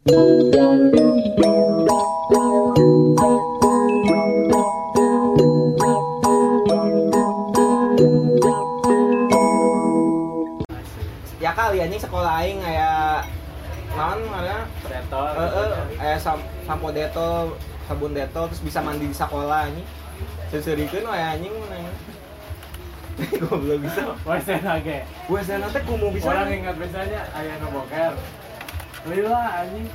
ya kali anjing sekolah aing kayak naon ada Detol. eh eh aya sam sampo detol sabun detol terus bisa mandi di sekolah anjing seserikeun we anjing mana goblok bisa Wesen lagi. gue sana teh kumu bisa Orang ingat biasanya ayah boker. Lila anjing.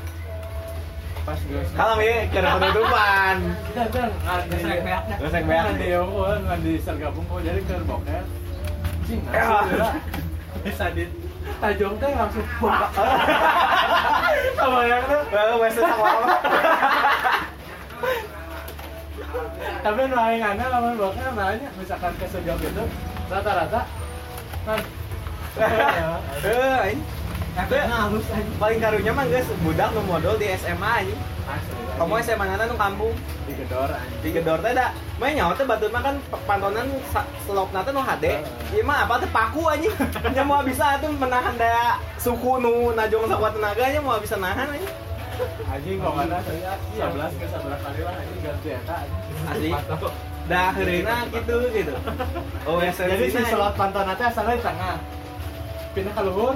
Pas gue kalau ya kira penutupan Dan dan ngadi Gesrek beaknya. Gesrek beak. Ngadi eueuh ngadi sergabung kok jadi keur boker. Cing Ya. Bisa di tajong teh langsung buka. Sama yang tuh. lalu wes sekolah Tapi nu aing aneh lamun nanya misalkan ke sergap itu rata-rata kan eh Efeknya halus aja. paling karunya mah guys budak nu modal di SMA anjing. Kamu SMA nana nu kampung. Di gedor anjing. di gedor teh da main nyawa teh batur mah kan pantonan selopna teh nu HD ieu mah apa teh paku anjing. Nya mau bisa tuh menahan daya suku nu najong sakuat tenaganya mau bisa nahan anjing. Anjing kok ada saya? 11 ke 11 kali lah anjing ganti eta anjing. asli. Dah heureuna gitu gitu. Oh ya Jadi si slot panton teh asalnya di tengah. Pindah ke luhur,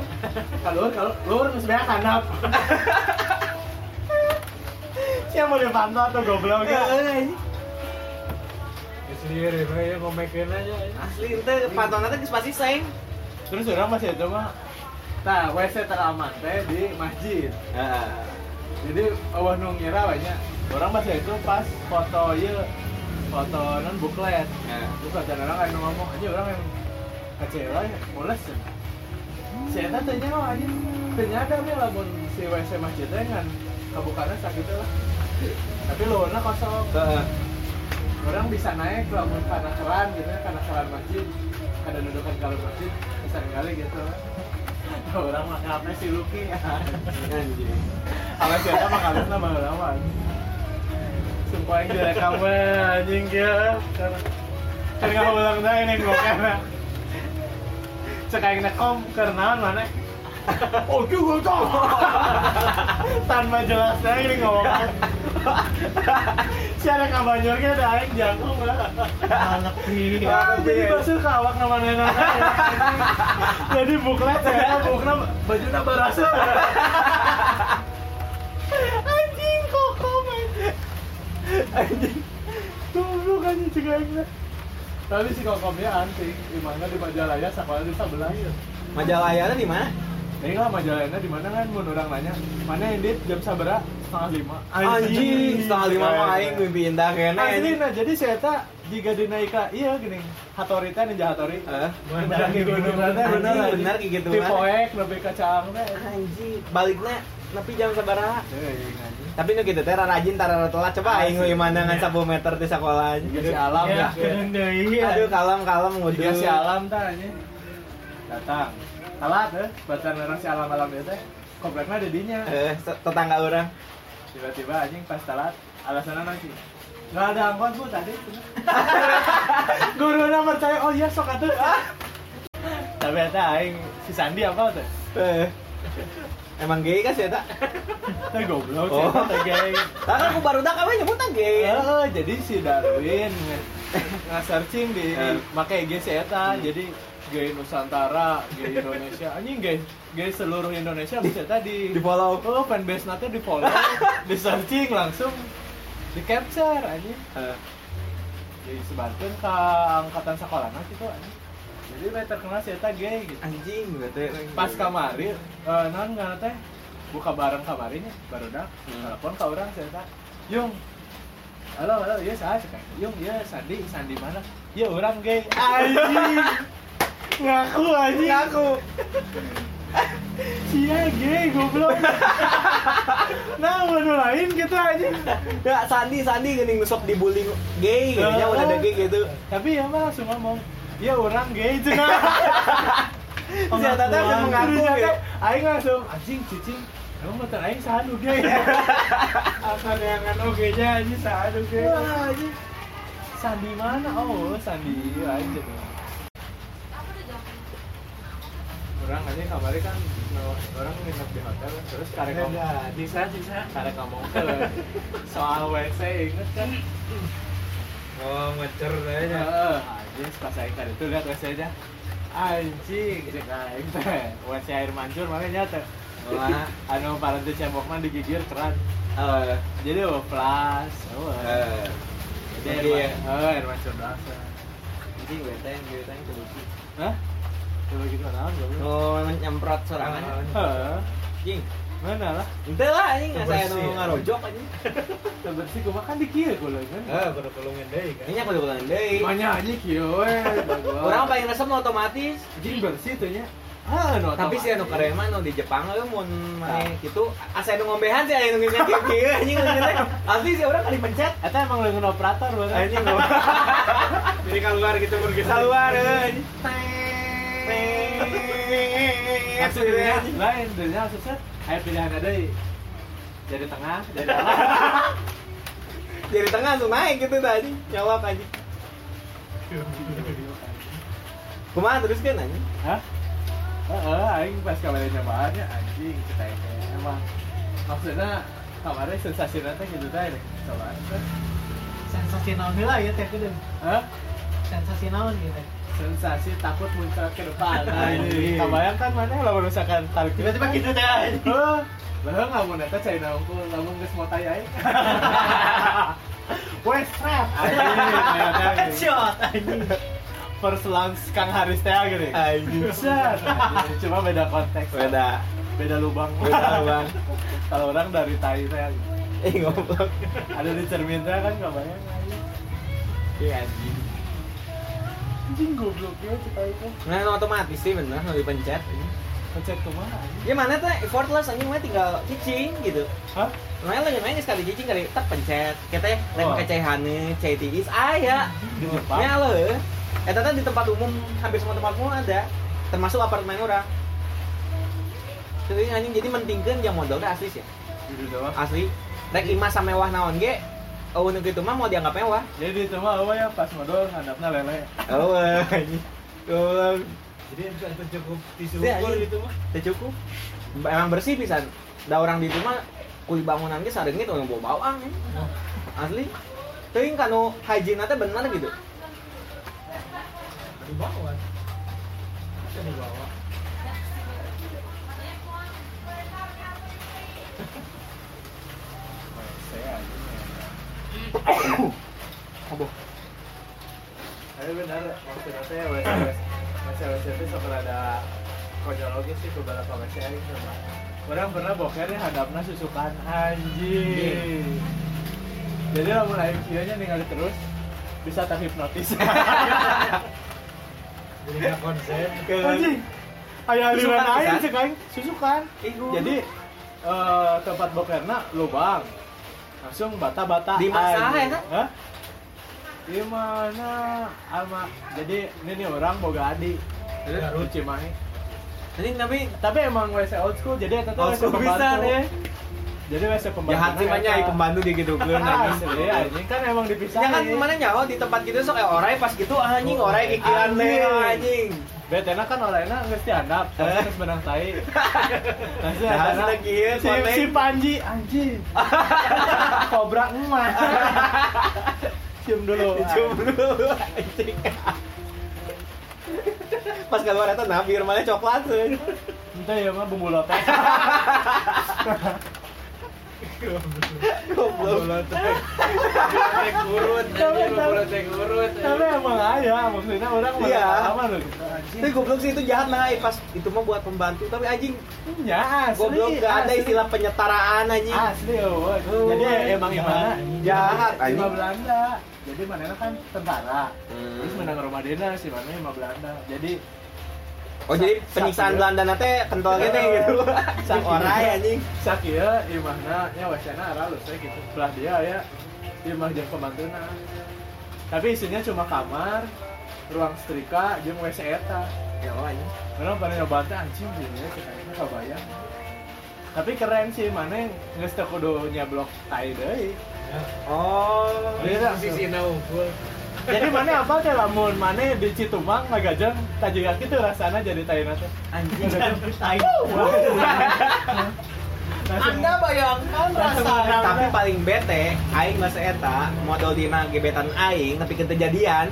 ke luhur, ke luhur beak handap. Siapa mau dipantau atau goblok ya ya? anjing Sendiri, ya ngomekin aja. asli ente pantonan teh geus pasti seng Terus orang masih itu mah. Nah, WC teraman teh di masjid. Heeh. Jadi awah nu ngira banyak. Orang masih itu pas foto ieu foto non buklet. Heeh. Terus ada orang kayak ngomong aja orang yang kecewa ya, mules ya. Si Eta tanya oh aja, ternyata nih lamun si WC masjidnya kan kebukaannya sakit lah. Tapi luarnya kosong. Heeh. Orang bisa naik lamun karena keran gitu ya, karena keran masjid. Ada dudukan kalau masjid, bisa kali gitu. orang mah apa si Lucky anjing Kalau si Eta mah nama. Sumpah yang direkam anjing ya. Kan nggak ulang dah ini karena cek aing nekom karena mana Oh, juga tuh. Tanpa jelas ini ngomong. Si ada kabanyurnya ada aing jangkung lah. Anak sih. Ah, jadi basuh kawak nama nenek. Jadi buklet saya bukna bajunya berasa. Anjing kokom anjing. Anjing. Anjing juga aing. Tapi si kokomnya anting, di mana di Majalaya sekolah di sebelah ya. majalaya di mana Ini lah Majalayana di mana kan mun orang nanya, mana yang di jam sabara setengah lima. anjing setengah lima mah aing mimpi indah kene Asli nah jadi saya tak jika dinaika iya gini hatori teh ninja hatori. Teh Anjing, bener bener kayak gitu, Di mah. poek lebih kacang teh. anjing baliknya nepi jam sabaraha Teuing anjing. tapi nu gitu teh rajin tara telat coba aing we mandangan 10 meter di sekolah aja Dikasih alam Ya, ya. aduh kalem kalem wudu Dikasih alam anjing. Datang. Telat eh, baca narasi alam-alam itu teh. Kompleknya ada dinya. eh tetangga orang Tiba-tiba anjing pas telat alasannya nanti Nggak ada angkot bu tadi Gurunya percaya, oh iya sok atuh ah. Tapi eta aing si Sandi apa tuh? Emang gay kan sih tak Teh goblok Oh. oh. gay. kan aku baru dak apa nyebutnya gay Oh, jadi si Darwin nge-searching di Eh. make IG si eta, jadi gay Nusantara, gay Indonesia, anjing gay gay seluruh Indonesia bisa tadi di follow Oh, fanbase nanti di follow, di searching langsung di capture anjing. Eh, Jadi sebanten ke angkatan sekolah nanti tuh anjing. Jadi we terkenal si eta gay gitu. anjing gitu Pas kamari, eh non nggak teh buka bareng kamarinya baru dah Hmm. telepon ke orang si eta. Yung, halo halo iya saya cek Yung iya Sandi Sandi mana? Iya orang gay. Anjing. Ngaku anjing. aku Cia gay goblok. nah, mana lain gitu anjing. ya Sandi Sandi gini nusok dibully gay gitu nya udah ada gay gitu Tapi ya mah langsung ngomong, iya orang gay si Eta teh Pengakuan. mengaku ya, Aing langsung anjing cicing. Emang motor aing sadu gay. Akan yang kan oke nya anjing. Wah, anjing. Sandi mana? Oh, Sandi aing gitu. Orang aja kabarnya kan orang nginep di hotel terus karek Beda, bisa bisa. karek ke soal WC inget kan Oh, ngecer kayaknya. Anjing pas aing kan itu lihat WC nya anjing cek aing teh WC air mancur makanya teh Wah. anu paranti cebok mah digigir keran Eh, jadi oh flash oh eh. jadi Jadi air, ya. ma- oh, air mancur biasa Jadi gue tanya, gue tanya ke Lucky. hah coba gitu goblok Oh, nyemprot serangan. Heeh. Jing. Mana lah Ente lah anjing nggak saya ya. ngarojok anjing. bersih kumaha kan dikieu kulo kan Eh, kudu kulungin deui kan. Ini udah bilang deui. Banyak aja we. Orang paling resep otomatis. anjing bersih tuh nya. Ah, no, Tapi sih anu keren mah di Jepang euy mun mane gitu asa nu ngombehan sih anu nginget kieu anjing nginget. Asli sih orang kali pencet. Eta emang leungeun operator banget. Anjing. Jadi keluar gitu pergi Keluar euy. Langsung lain, dia langsung Ayo pilihan ada Jadi tengah, jadi apa? Jadi tengah langsung naik gitu tadi. Nyawak anjing. Kumaha terus kan anjing? Hah? Heeh, aing pas kamarnya nyobaannya anjing kita ini emang maksudnya kamarnya sensasi nanti gitu cobaan teh. Sensasi heula ya teh kudu. Hah? Sensasi naon gitu. Sensasi takut muncul ke depan. Anjing. Kebayang kan mana kalau misalkan tarik Tiba-tiba gitu teh. anjing. Hah? Lah nggak mau neta cai nangku, namun geus mau tayai. Strap. Headshot anjing. First lunch Kang Haris teh gitu. Set. Cuma beda konteks. Beda. Beda lubang. Beda bang. Kalau orang dari tai teh Eh ngobrol. ada di cermin teh kan kebayang. anjing. Iya anjing. Anjing goblok ya cita itu. Nah, otomatis sih bener, dipencet. Pencet kumaha anjing? Ya mana tuh effortless anjing mah tinggal cicing gitu. Hah? Nah, lagi main sekali cicing kali tak pencet. Kita lain Oh. kecehannya, CTIS aya. Ya lo. Eta teh di tempat umum, hampir semua tempat umum ada. Termasuk apartemen orang. Jadi anjing jadi mentingkeun yang modal asli sih. Asli. Rek imah samewah naon ge. Oh, nu kitu mah mau dianggap mewah. Jadi itu mah apa ya pas modal handapna lele. Oh, anjing. Oh, Jadi itu itu cukup tisu Ya, ukur iya. gitu mah. cukup. Emang bersih pisan. Da orang di itu mah kulit bangunan ge sareungit yang bau bawang. ya. Asli. Teuing kanu hygiene teh bener gitu. Di bawah. Bisa di bawah. Saya anjing. Aboh. Tapi benar, maksudnya saya WC WC WC itu ada konyologis sih beberapa WC aing sama. Orang pernah bokernya hadapna susukan anjing. Jadi lamun aing kieunya ningali terus bisa terhipnotis. Jadi nggak konsen. anjing. Aya aliran bisa? cek aing, susukan. Jadi eh, tempat bokerna lubang. Langsung bata-bata. Di mana, ya? Hah? Di mana? Ama. Jadi ini nih orang boga adik. Garut Cimahi. Anjing tapi Tapi emang WC old school, jadi itu tuh Old WC school pembantu. ya. Jadi WC pembantu. jahat sih banyak ai pembantu di gitu kan Asli, anjing kan emang dipisahin. Ya kan mana nyawa di tempat gitu sok kayak orai pas gitu anjing orai kikiran Anjing. Betena kan orangnya nggak dihandap, Eh. tapi harus menang tai. Nanti Betena, lagi si, si Panji, anjing. Kobra emas. Cium dulu. Cium dulu anjing. Pas keluar eta nah bir mana coklat tuh. Entah ya mah bumbu lotek. Goblok. Tek urut, tek urut. Tapi emang ada, maksudnya orang Iya. sama loh. Tapi goblok sih itu jahat nah pas itu mah buat pembantu tapi anjing Ya, asli. goblok gak ada istilah penyetaraan anjing. Asli, oh. Oh, Jadi emang gimana? Jahat, anjing. Belanda. Jadi mana kan tentara. Hmm. Terus menang rumah dina si mana Ima Belanda. Jadi Oh jadi Sak- penyiksaan sak- Belanda nate kental gitu gitu. Sak orai anjing. sakia imahna nya wacana aralus ya gitu. Sebelah dia ya imah jeung pembantuna. Tapi isinya cuma kamar, ruang setrika, jeung WC eta. Ya oh, anjing. Orang pada nyoba teh anjing gini ya, kita kebayang. Tapi keren sih, mana nggak kudu nyablok tai deui. Oh. Dia na ukur. jadi mana apa teh lamun mana di Citumang ngagajang tajiga gitu rasana jadi taina teh Anjing tai Anda bayangkan rasa tapi paling bete aing masa eta modal dina gebetan aing tapi kejadian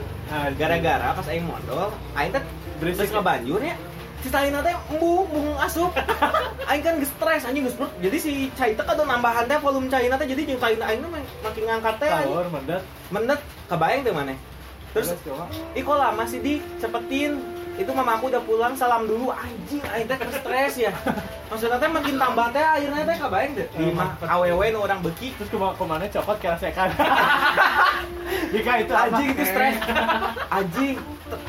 gara-gara pas aing modal aing teh Berisik ya? ngebanjur ya. Si Taina teh embung embung asup. Aing kan geus stres anjing geus perut. Jadi si cai teh kada nambahan teh volume cai teh jadi jeung Taina aing makin ngangkat teh mendet. Mendet kebayang teh mana terus Ih kok lama sih di cepetin itu mama aku udah pulang salam dulu. Anjing aing teh stres ya. Maksudnya teh makin tambah teh akhirnya teh kabayang deh. Di mah awewe nu orang beki. Terus ke mana ke mana copot kira sekan Jika itu anjing itu stres. anjing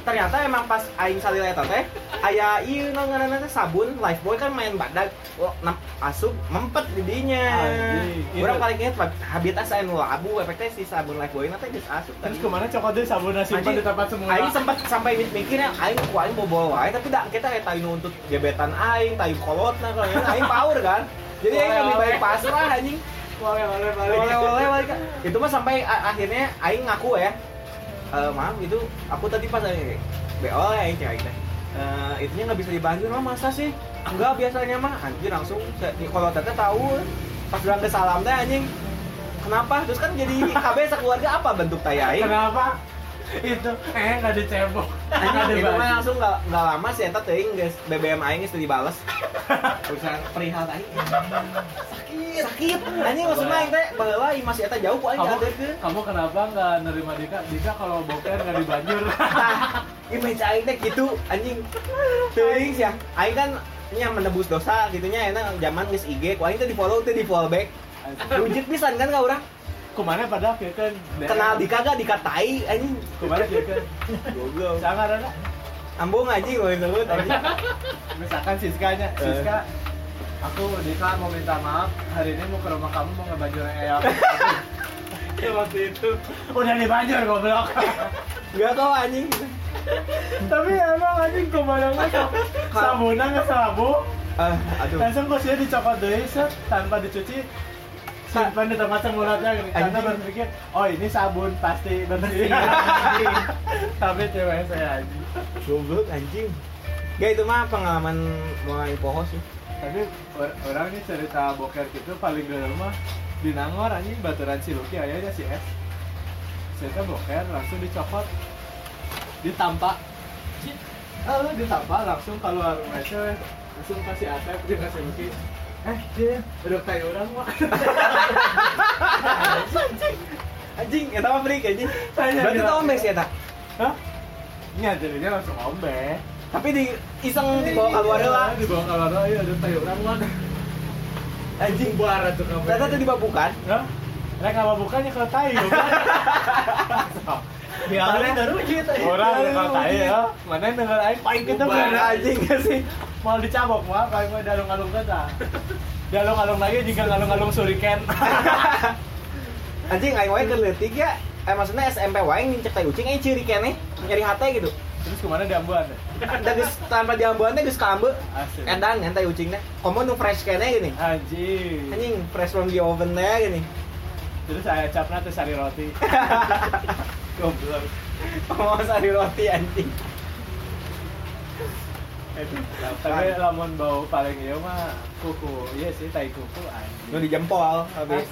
ternyata emang pas aing salila eta teh aya ieu nu ngaranna teh sabun lifebuoy kan main badak oh, asup mempet didinya Anjing, iya. urang paling inget habit asa nu abu efek teh si sabun lifebuoy na teh geus asup terus ke mana copot deh sabun simpan di tempat semula Aing sempat sampai mi- mikirnya aing ku aing mau bawa wae tapi dak kita kayak tahu untuk gebetan aing, tahu kolotna kalau yang aing power kan. Jadi aing lebih baik pasrah anjing. boleh boleh boleh Oleh-oleh balik. Itu mah sampai akhirnya aing ngaku ya. Eh maaf itu aku tadi pas aing BO ya aing cek aing teh. Eh itunya nggak bisa dibanjir mah masa sih? Enggak biasanya mah anjir langsung kalau teteh tahu pas bilang ke salam teh anjing Kenapa? Terus kan jadi KB sekeluarga apa bentuk taya aing? kenapa itu eh nggak dicebok Anjing, itu mah langsung nggak nggak lama sih eta teuing geus BBM aing geus dibales. Urusan perihal aing. Sakit. Sakit. Anjing maksudnya aing teh ieu masih eta jauh ku aing kamu ngadeurkeun. kamu kenapa nggak nerima Dika Dika kalau boker nggak dibanjur image aing teh gitu anjing. Teuing sih ya. Aing kan nya menebus dosa gitunya enak zaman geus IG ku aing teh di-follow teh di-follow back. Rujit pisan kan ka urang. Ke mana pada ya kan Kenal Dika gak dikatai anjing. ke mana ya kan Goblok. sangat ada Ambung anjing lo disebut anjing. misalkan Siskanya Eh. Siska aku Dika mau minta maaf hari ini mau ke rumah kamu mau ngebanjur eyang ya waktu itu udah dibanjur goblok Enggak kok anjing. tapi emang anjing kebayangnya sabunan nggak sabu Ah, aduh. langsung kosnya dicopot deh set tanpa dicuci simpan di tempat semulanya gitu. karena berpikir oh ini sabun pasti bersih Anjing. tapi cewek saya anjing Goblok anjing. Gak itu mah pengalaman mulai poho sih. tapi or- orang ini cerita boker gitu paling dulu mah di Nangor anjing baturan si Lucky ayahnya si S cerita boker langsung dicopot ditampak lalu ditampak langsung keluar meja langsung kasih Asep dia kasih Lucky eh dia udah kayak orang mah Anjing, eta mah freak anjing. Berarti tau ombe sih eta. Hah? Nya jadinya langsung ombe Tapi di iseng dibawa keluar lah. dibawa keluar iya udah kayak orang mah Anjing. Buara tuh kamu. Ternyata tuh dibabukan. Hah? Lah kalau bukannya kalau goblok. Biarin baru gitu. Orang kalau ya, mana yang denger aing paling kita Bubar bener anjing sih? Mau dicabok mah paling mah dalung-alung kita. Dalung-alung lagi jika ngalung-alung suriken. Anjing aing wae keur leutik ya. Eh maksudnya SMP wae ngincek tai ucing aing ciri keneh nyari hate gitu. Terus ke mana di Ambuan? Dan geus tanpa diambuan teh geus kaambe. Asli. Edan kan tai ucing teh. Komo nu fresh keneh gini. Anjing. Anjing fresh from the oven teh gini. Terus saya capna tuh sari roti. Goblok. Mau sari roti anjing. Tapi lamun bau paling iya mah kuku. Iya sih tai kuku anjing. Nu di jempol habis.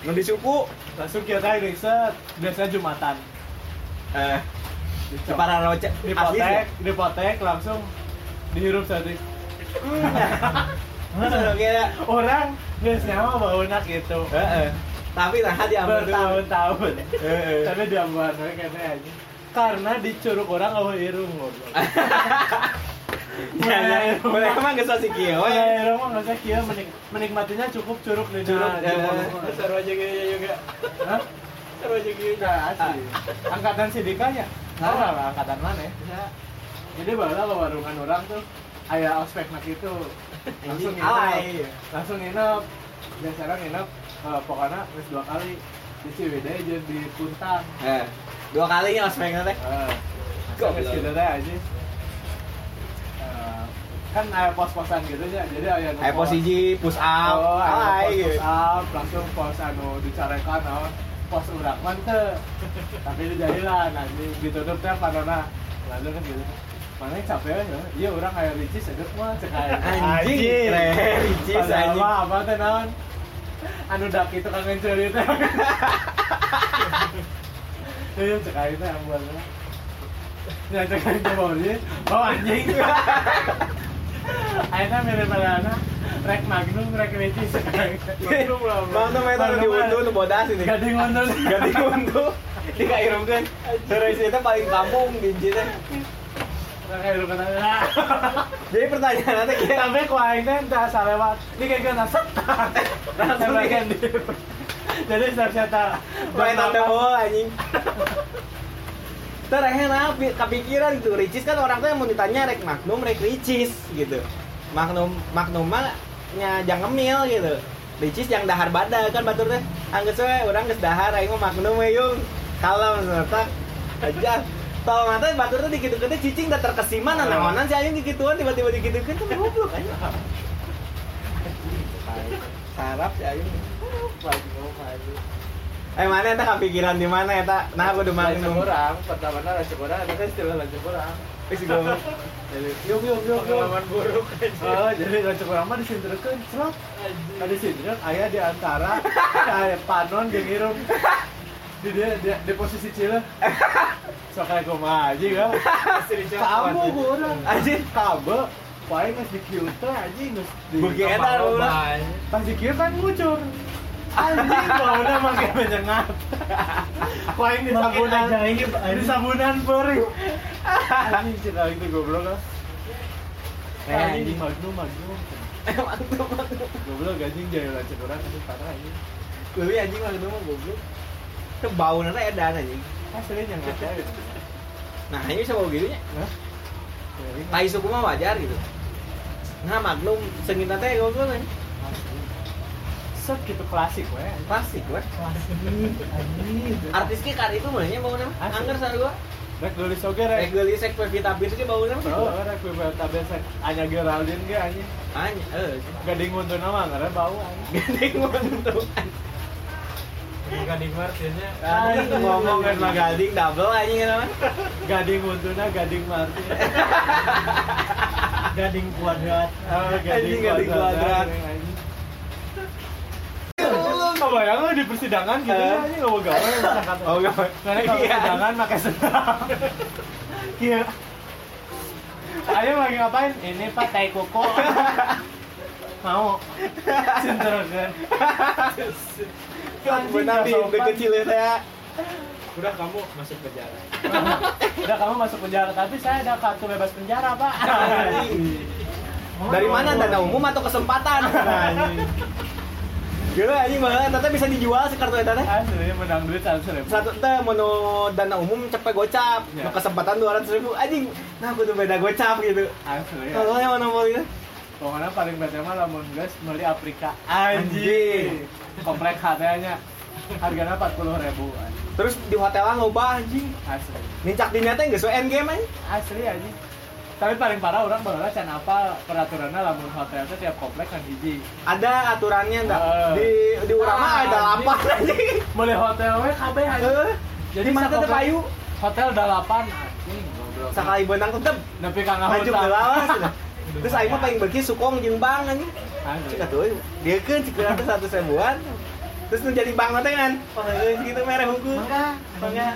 Nu di suku. Langsung kita tadi set. Biasanya Jumatan. Eh, Dicopot. para roce dipotek, dipotek langsung dihirup tadi. Kira Orang nggak nyawa bau nak gitu. Tapi nah diambil tahu. Bertahun-tahun. Tapi diambil aja. Karena dicuruk orang awal irung Ya, boleh emang geus sih Oh ya, irung mah nggak usah kia menik- menikmatinya cukup Curug, eh. bawah. Seru aja gini juga. Hah? Seru aja. Nggak asli. Angkatan sidikanya. Nah. lah angkatan mana ya? Jadi bala ke warungan orang tuh aya ospek nak itu langsung nginep langsung nginep biasanya nginep eh, pokoknya wis dua kali di Ciwidey jeung di Puntang Eh, dua kalinya ospek teh. eh wis gitu teh aja Eh, kan aya pos-posan gitu ya jadi nu Ayo pos- posisi push up. oh aya Alay. pos gitu. push up langsung pos anu dicarekan naon pos urang mah teu. Tapi dijadilah nanti ditutup teh panona. Lalu kan gitu. Mana yang capek ya? Iya orang kayak ricis sedep mah cek aya. Anjing, ricis, anjing. apa teh naon? Anu dak itu kangen ceri teh. Iya cek aya teh ambuan lah. Ya cek aya teh bawa dia. Bawa anjing. Aina mirip mana? Rek Magnum, rek aya teh. Magnum lah. Magnum eta nu diunduh nu bodas ini. Gading undur. Ganti unduh. Dikairungkeun. Terus itu paling kampung di teh. Jadi pertanyaan nanti kita Tapi ku aing teh teu asa lewat. Ini kayak kena set. Jadi ternyata main ada bola anjing. Tereh nah kepikiran gitu. Ricis kan orang tuh yang mau ditanya rek Magnum rek Ricis gitu. Magnum Magnum mah nya jang ngemil gitu. Ricis yang dahar badak kan batur teh. Anggeus we urang geus dahar aing mah Magnum we yung. Kalem serta aja. Tau nanti batur tuh dikit-dikit cicing udah terkesima nah naonan si anjing dikituan tiba-tiba dikit-dikit tuh goblok anjing. Sarap si anjing. Magnum aja. Eh mana eta kepikiran di mana eta? Nah aku udah magnum. orang, pertama orang, itu kan istilah lanjut orang. Wis. Jadi, Yuk yuk yuk pengalaman buruk aja. Oh, jadi lanjut orang mah disinterkeun, cerot. Anjing. Tadi sinterkeun aya di antara panon jeung. Di dia di, di posisi cile. So kayak kumaha aja kan. Pasti dicopot. Kamu urang. Anjing. Kabe. Paling geus di teh anjing geus di eta loba. Pas di kan ngucur. Anjing bauna make menyengat. Paling di sabunan di sabunan peuring. Anjing cek itu goblok kan. Eh, Anjing anjing. magnum magnum. Magnum magnum. Goblok anjing jaya lanjut orang itu parah anjing. Kuwi anjing magnum goblok. Ke bau nana edan anjing. Asli yang ada. Nah, ini bisa bau gitu nya. Tai suku mah wajar gitu. Nah, magnum sengit teh goblok kan. Set gitu klasik we. Plastik weh. Klasik. Artis ki kar itu mulanya bau nama. Asli. Angger sarua. Rek gelis oge rek. Regeli sek Pevita Pierce ge bau nama. Oh, rek we bata biasa anya Geraldine ge anjing. Anya, eh. Gading untuk nama karena bau anjing. Ngontok. Bukan di Martinnya. Anjing ngomong kan mah gading double anjing nama. Gading untuna gading Martin. Gading kuadrat. Oh, gading kuadrat. Kebayang lu di persidangan gitu ya, anjing nggak mau gawe. Oh, enggak. Karena kalau Iya. persidangan pakai sendal. Iya. Ayo lagi ngapain? Ini Pak tai koko. Mau. Cinterekeun. Kan benar di di kecil ya saya. Udah kamu masuk penjara. Udah kamu masuk penjara, tapi saya ada kartu bebas penjara, Pak. Dari mana dana umum atau kesempatan? Anjing. Gila anjing banget, tata bisa dijual si kartu eta teh. Asli menang duit seratus ribu. Satu teh mau dana umum cepet gocap, Ya. mau kesempatan dua ratus ribu, anjing. Nah aku tuh beda gocap gitu. Asli. Kalau yang monopoli itu, Pokoknya paling bete mah lamun geus meuli Afrika. Anjing. Komplek harganya. Harganya 40 ribu. terus di hotel lah loba anjing. Asli. Nincak dina teh geus we endgame anjing. Asli anjing. Tapi paling parah orang baheula can apa peraturannya lamun hotel teh tiap komplek kan hiji. Ada aturannya enggak? Eh. Di di urang mah Ah, ada lapan anjing. Meuli hotel we kabeh. Eh, Jadi di mana teh payu? Hotel dalapan anjing. Sekali benang tetep Nepi ka maju ngahutang. ke lawas. Terus aing mah paling beuki sukong jeung bang anjing. Asli. Cika tuh, dia kan cik satu ribuan. Terus nu jadi bang nanti kan, oh gitu merah hukum. Mangga. Mangga.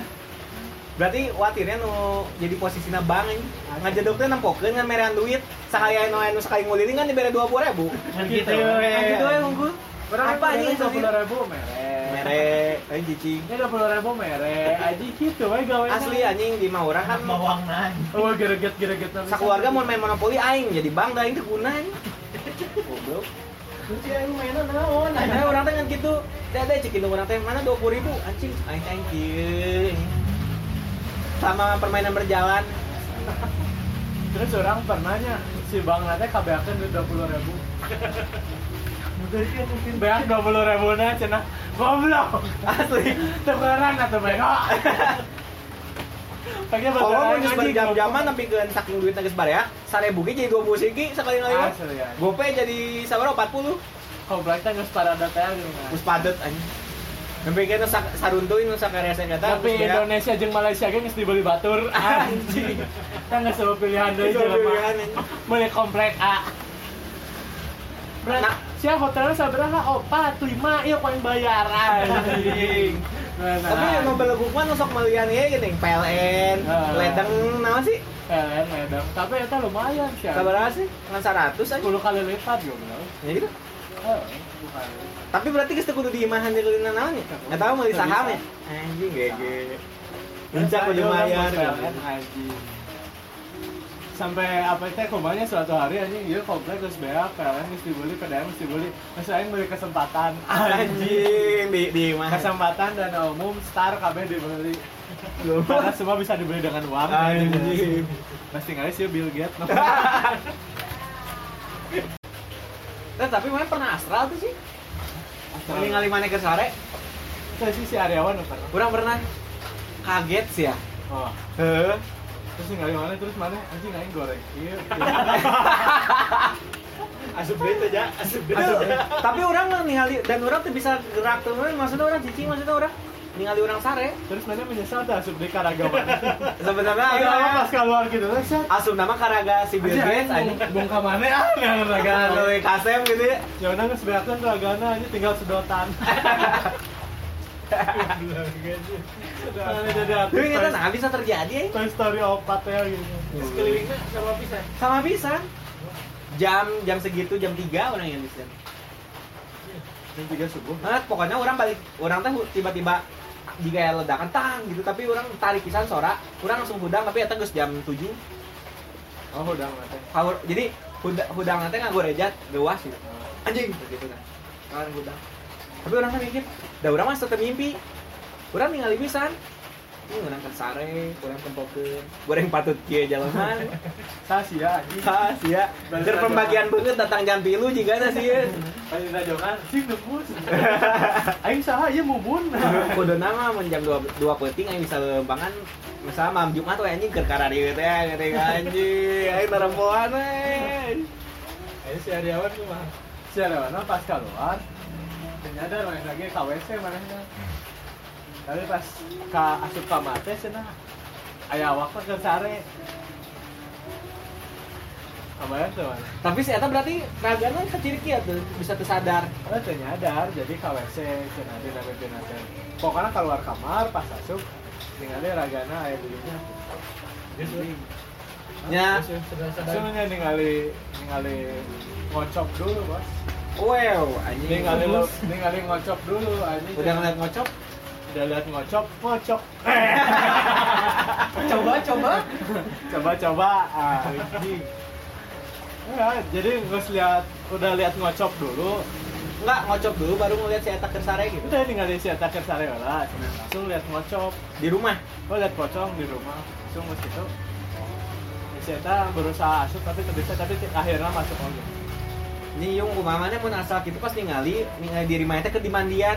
Berarti watirnya nu jadi posisinya bang ini. Ngajadok teh nempokeun kan merehan duit. Sakali anu anu sekali nguliling kan dibere dua puluh ribu. Kan Gitu. we. Kan gitu ya hukum. Apa anjing dua puluh ribu mere. Mere, anjing cicing. Ini dua puluh ribu mere. Aji gitu we gawe. Asli anjing di mah urang kan Mawang nang. Oh gereget gereget. sakeluarga mau main monopoli aing jadi bang da aing teh guna. Goblok. Kunci aing mainan naon? Nah, orang teh kan gitu. Teh teh cek indung urang teh mana 20.000 anjing. Aing aing kieu. Sama permainan berjalan. Terus orang pernahnya si bang nate kabeakeun duit dua puluh ribu. mungkin beak dua puluh ribu na cina goblok. Asli. Tukeran atau bego. Pakai Kalau mau bahasa geus berjam-jaman tapi ke saking duitnya geus bare ya. 1000 ge jadi 20 sigi sekali ngaliwat. Asli ya. Gope jadi sabaraha 40. Komplek teh geus parada teh gitu. Geus padet anjing. Nembe nu sak- saruntuin nu sakarese kata. Tapi Indonesia jeung Malaysia ge geus dibeli batur. Anjing. Kan geus sebuah pilihan deui jelema. Beli komplek A. Berat, Nah. sia hotelnya sabaraha? Opat, lima, iya poin bayar anjing. Nah, nah. Tapi nu beleguk mah nu sok meulian ge geuning PLN, Ah. ledeng naon sih? Keren, medang. Tapi itu lumayan sih. Sabaraha sih? Ngan 100 aja. 10 kali lipat juga. Ya gitu. Heeh, 10 kali. Tapi berarti teu kudu diimahan jeung kulina naon ya? Enggak tahu mau di Nggak saham ya. Anjing gege. Puncak PLN, anjing. Sampai apa itu kumanya suatu hari anjing iya komplek terus bea PLN mesti dibeli PDM mesti dibeli terus aing beli kesempatan Anjing di di imahan. kesempatan dan umum star KB dibeli karena semua bisa dibeli dengan uang Anjing. pasti nggak sih Bill Gates Nah, tapi mana pernah astral tuh sih? Ningali mana ke sare? Saya sih si Aryawan apa? Kurang pernah kaget sih ya. Oh, Heeh. terus nggak mana terus mana anjing aing goreng. Iya. Asup deui teh ja, asup. Aduh, tapi orang ningali dan orang tuh bisa gerak tuh maksudnya orang cicing maksudnya orang ningali orang sare Terus mana menyesal tuh asup di karagaman. sebenarnya Aing lama pas keluar gitu set. asup nama karaga si Bill Gates aja bong ka mana ah nggak Raga ngeragana. gawe kasem gitu ya Ya udah geus beakeun ragana aja tinggal sedotan. Tapi kita nah bisa terjadi ya Toy Story 4 ya gitu. Sekelilingnya sama pisan. sama bisa jam jam segitu jam 3 orang yang bisa Jam 3 subuh. nah, pokoknya orang balik orang teh tiba-tiba di kayak ledakan tang gitu. Tapi orang tarik pisan sora. Orang langsung hudang tapi geus jam 7 Oh, mati. Haur- jadi hudang hudang nanti nggak rejat gewas gitu. Anjing. Begitu kan kawan hudang. Tapi orang kan mikir dah orang mah tetep mimpi orang ningali pisan orang ke sare orang tempokeun goreng patut kieu jalanan ya khas ya Keur pembagian banget datang jam pilu juga ada sih Ayo rajongan, sing nembus. Aing saha ieu mubun. kudu nama mun jam 2 dua penting aing bisa lembangan misalnya malam Jumat tuh anjing keur kara dieu teh geuning anjing. Aing narempoan we. Ayo si Aryawan tuh mah. Siapa mana pas keluar ternyata lagi KWC manehna. Tapi pas ka asup ka mate cenah aya awak teh ke sare. Kabayan tuh tapi si eta berarti ragana kecil kieu tuh bisa tersadar Oh, teu nyadar jadi KWC cenah di mimpi teh. Pokoknya keluar kamar pas asup ningali ragana aya di dinya. Geus we. nya Sadar-sadar. Sebenarnya ningali ningali ngocok dulu, Bos. wow anjing Ningali lo, ningali ngocok dulu anjing. udah ngeliat ngocok udah lihat ngocok, ngocok. coba coba Coba-coba ah, anjing. Ya, jadi nggak lihat udah lihat ngocok dulu. enggak ngocok dulu baru ngeliat si eta keur sare gitu Udah ningali si Eta sare lah, langsung lihat ngocok. di rumah Oh, lihat pocong di rumah. Langsung ke situ. Si Eta berusaha asup tapi tidak bisa, tapi akhirnya masuk lagi. ini yung kumamanya mun asal gitu pas ningali ningali diri mana teh ke dimandian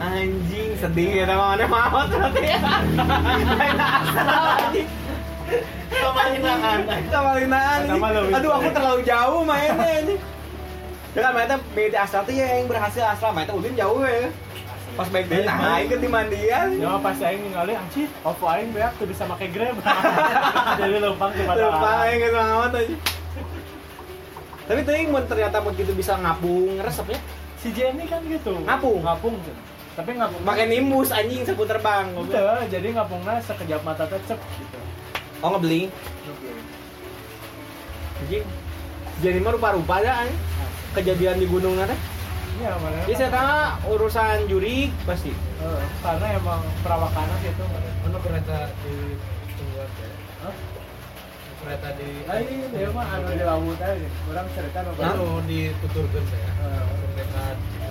anjing sedih ya sama mana mau anjing Kemalinaan. kemalinaan Sama anjing. aduh aku terlalu jauh mainnya Dengan mana teh beda asal tuh ya yang berhasil asal mana teh ulin jauh ya pas baik deh nah aing ke dimandian Ya pas aing ningali anjir, opo aing beak tuh bisa make Grab. Jadi lempang ke mata. lupa aing amat aja tapi tuh yang ternyata mun gitu bisa ngapung resepnya Si Jenny kan gitu. Ngapung? Ngapung. Tapi ngapung. pakai nimbus anjing sapu terbang Udah, jadi ngapungnya sekejap mata teh cep gitu. oh ngebeli anjing jadi mah rupa-rupa ya anjing kejadian di gunung nanti Iya, mana? Jadi saya tahu urusan juri pasti. Eh, karena emang perawakannya gitu. Mana kereta di tungguan? Kereta di Aing dia mah anu di laut aja. Orang cerita nu baru. dituturkeun teh. Eh, Kereta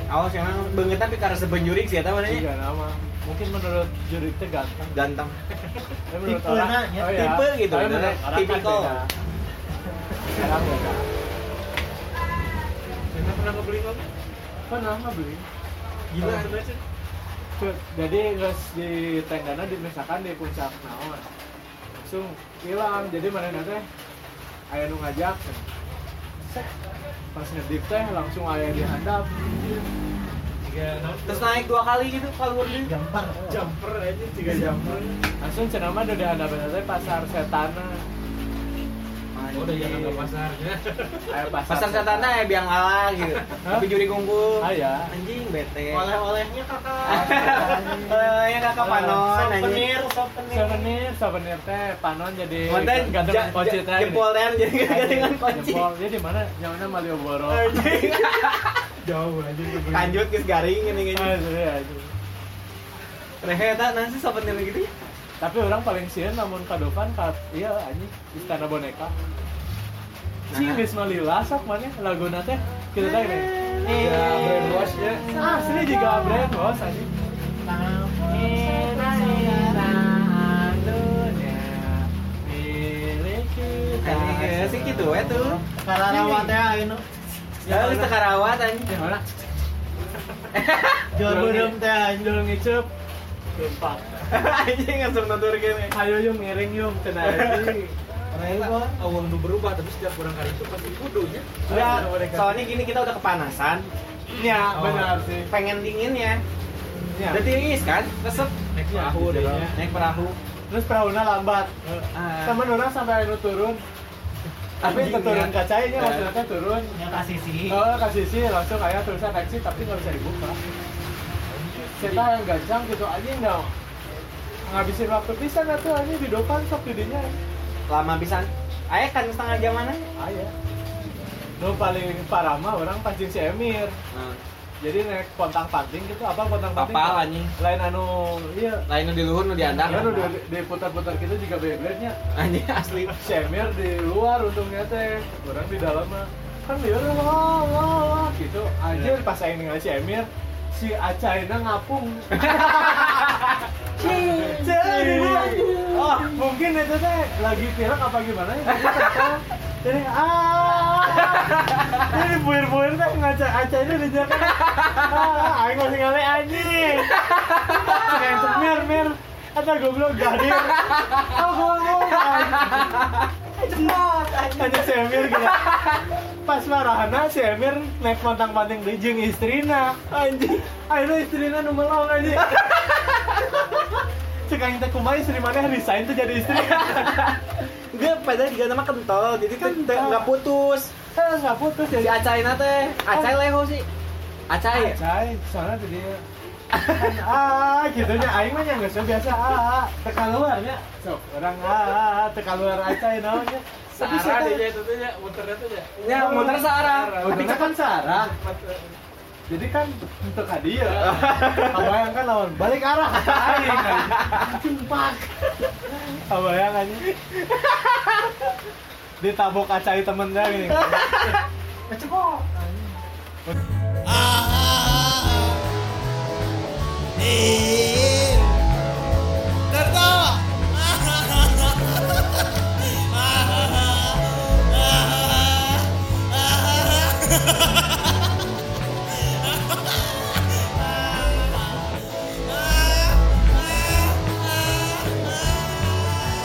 Awas yang banget tapi karena sebenjurik sih ya tahu mana Tiga nama. Mungkin menurut juri itu ganteng. ganteng. Tipe orang, nanya, oh iya. tipe gitu, Tapi menurut orang kan Tipikal. beda. Orang beda. Pernah ngebeli kamu? Pernah nggak beli? Gila. Tuh, Jadi terus di tenggana misalkan di puncak naon. Langsung hilang. Jadi mana nanti aya nu ngajak. Pas ngedip teh langsung aya di handap. Terus naik dua kali gitu kalau dia Gampang. jumper aja tiga jumper. langsung cenah mah udah dihadapin teh pasar setana Oh, udah jangan ke pasarnya. Ayo pasar, pasar satana ya biang ala gitu. Tapi juri kumpul ah ya anjing bete. Oleh-olehnya kakak. oleh kakak panon anjing. Souvenir, souvenir. souvenir souvenir teh panon jadi ja- kunci teh jempol dan jadi gantungan kunci jempol dia di mana? Nyawana Malioboro. Anjing. Jauh tuh. kanjut geus garing ini Ah, kayaknya iya, iya. rehe eta nanti souvenir gitu ya tapi orang paling sieun namun kadovan ka iya anjing istana boneka Cing Nah. geus malila sok mana laguna teh kita teh ini Ya, brainwash ya. asli juga brand bos anjing anjing ya sih gitu we tuh Kararawat ya ini. ya lu sekarawat anjing Di mana? Jual burung teh. Jual ngicup. Tumpak. anjing langsung nutur gini Ayo yung ngiring yung cenah anjing. Awang nu berubah tapi setiap orang kali itu pasti kudunya. Enggak, soalnya gini kita udah kepanasan Ya, Oh. benar sih. pengen dingin ya Ya. udah tiris kan resep naik Ya, perahu deh. naik perahu Terus perahunya lambat. Ah. Sama orang sampai anu turun. Tapi turun ya. kacanya Eh. maksudnya turun. Yang kasih sih. Oh, kasih sih langsung kayak tulisan exit tapi nggak bisa dibuka. Kita yang gancang gitu aja nggak ngabisin waktu pisan atuh aja di depan sok didinya. lama bisa ayah kan setengah jam mana Aya. Nu paling parah mah orang pancing si Emir. Jadi naik pontang panting gitu apa pontang panting? Kapal, anjing. Lain anu iya. lain di luhur nu di andang Ya nu di, di putar-putar gitu juga Beyblade-nya. anjing asli Si Emir di luar untungnya teh, orang di dalam mah kan dia wah wah gitu aja pas aing ningali si Emir si Acaina ngapung. Oh mungkin itu teh lagi pilek apa gimana ya? Jadi ah. Jadi buir-buir teh ngaca Acaina di jalan ah aing masih ngali anjing. Kayak itu mir mir kata goblok gadir oh goblok Hanya si Emir gila Pas marahana si Emir naik pantang-panting di jeung istrina. Anjing Akhirnya istrina nu melong anjing. Aing teh kumaha istri mana resign tuh jadi istri. Dia padahal juga nama kentol jadi teh nggak putus. Eh nggak putus si jadi acaina teh. Acai leho sih acai. Acai, soalnya tuh dia Kan, ah gitunya. Aing mah yang geus biasa. Ah teka luarnya sok orang ah teka luar acai namanya Tapi Sarah dia itu tuh ya, muternya tuh ya. ya muter searah tapi kan sarah jadi kan untuk hadiah abayang kan lawan balik arah. Aing kan cimpak abayang aja ditabok acai temen dia gini cepok Eh, tertawa. Ah, ah, ah, ah, ah.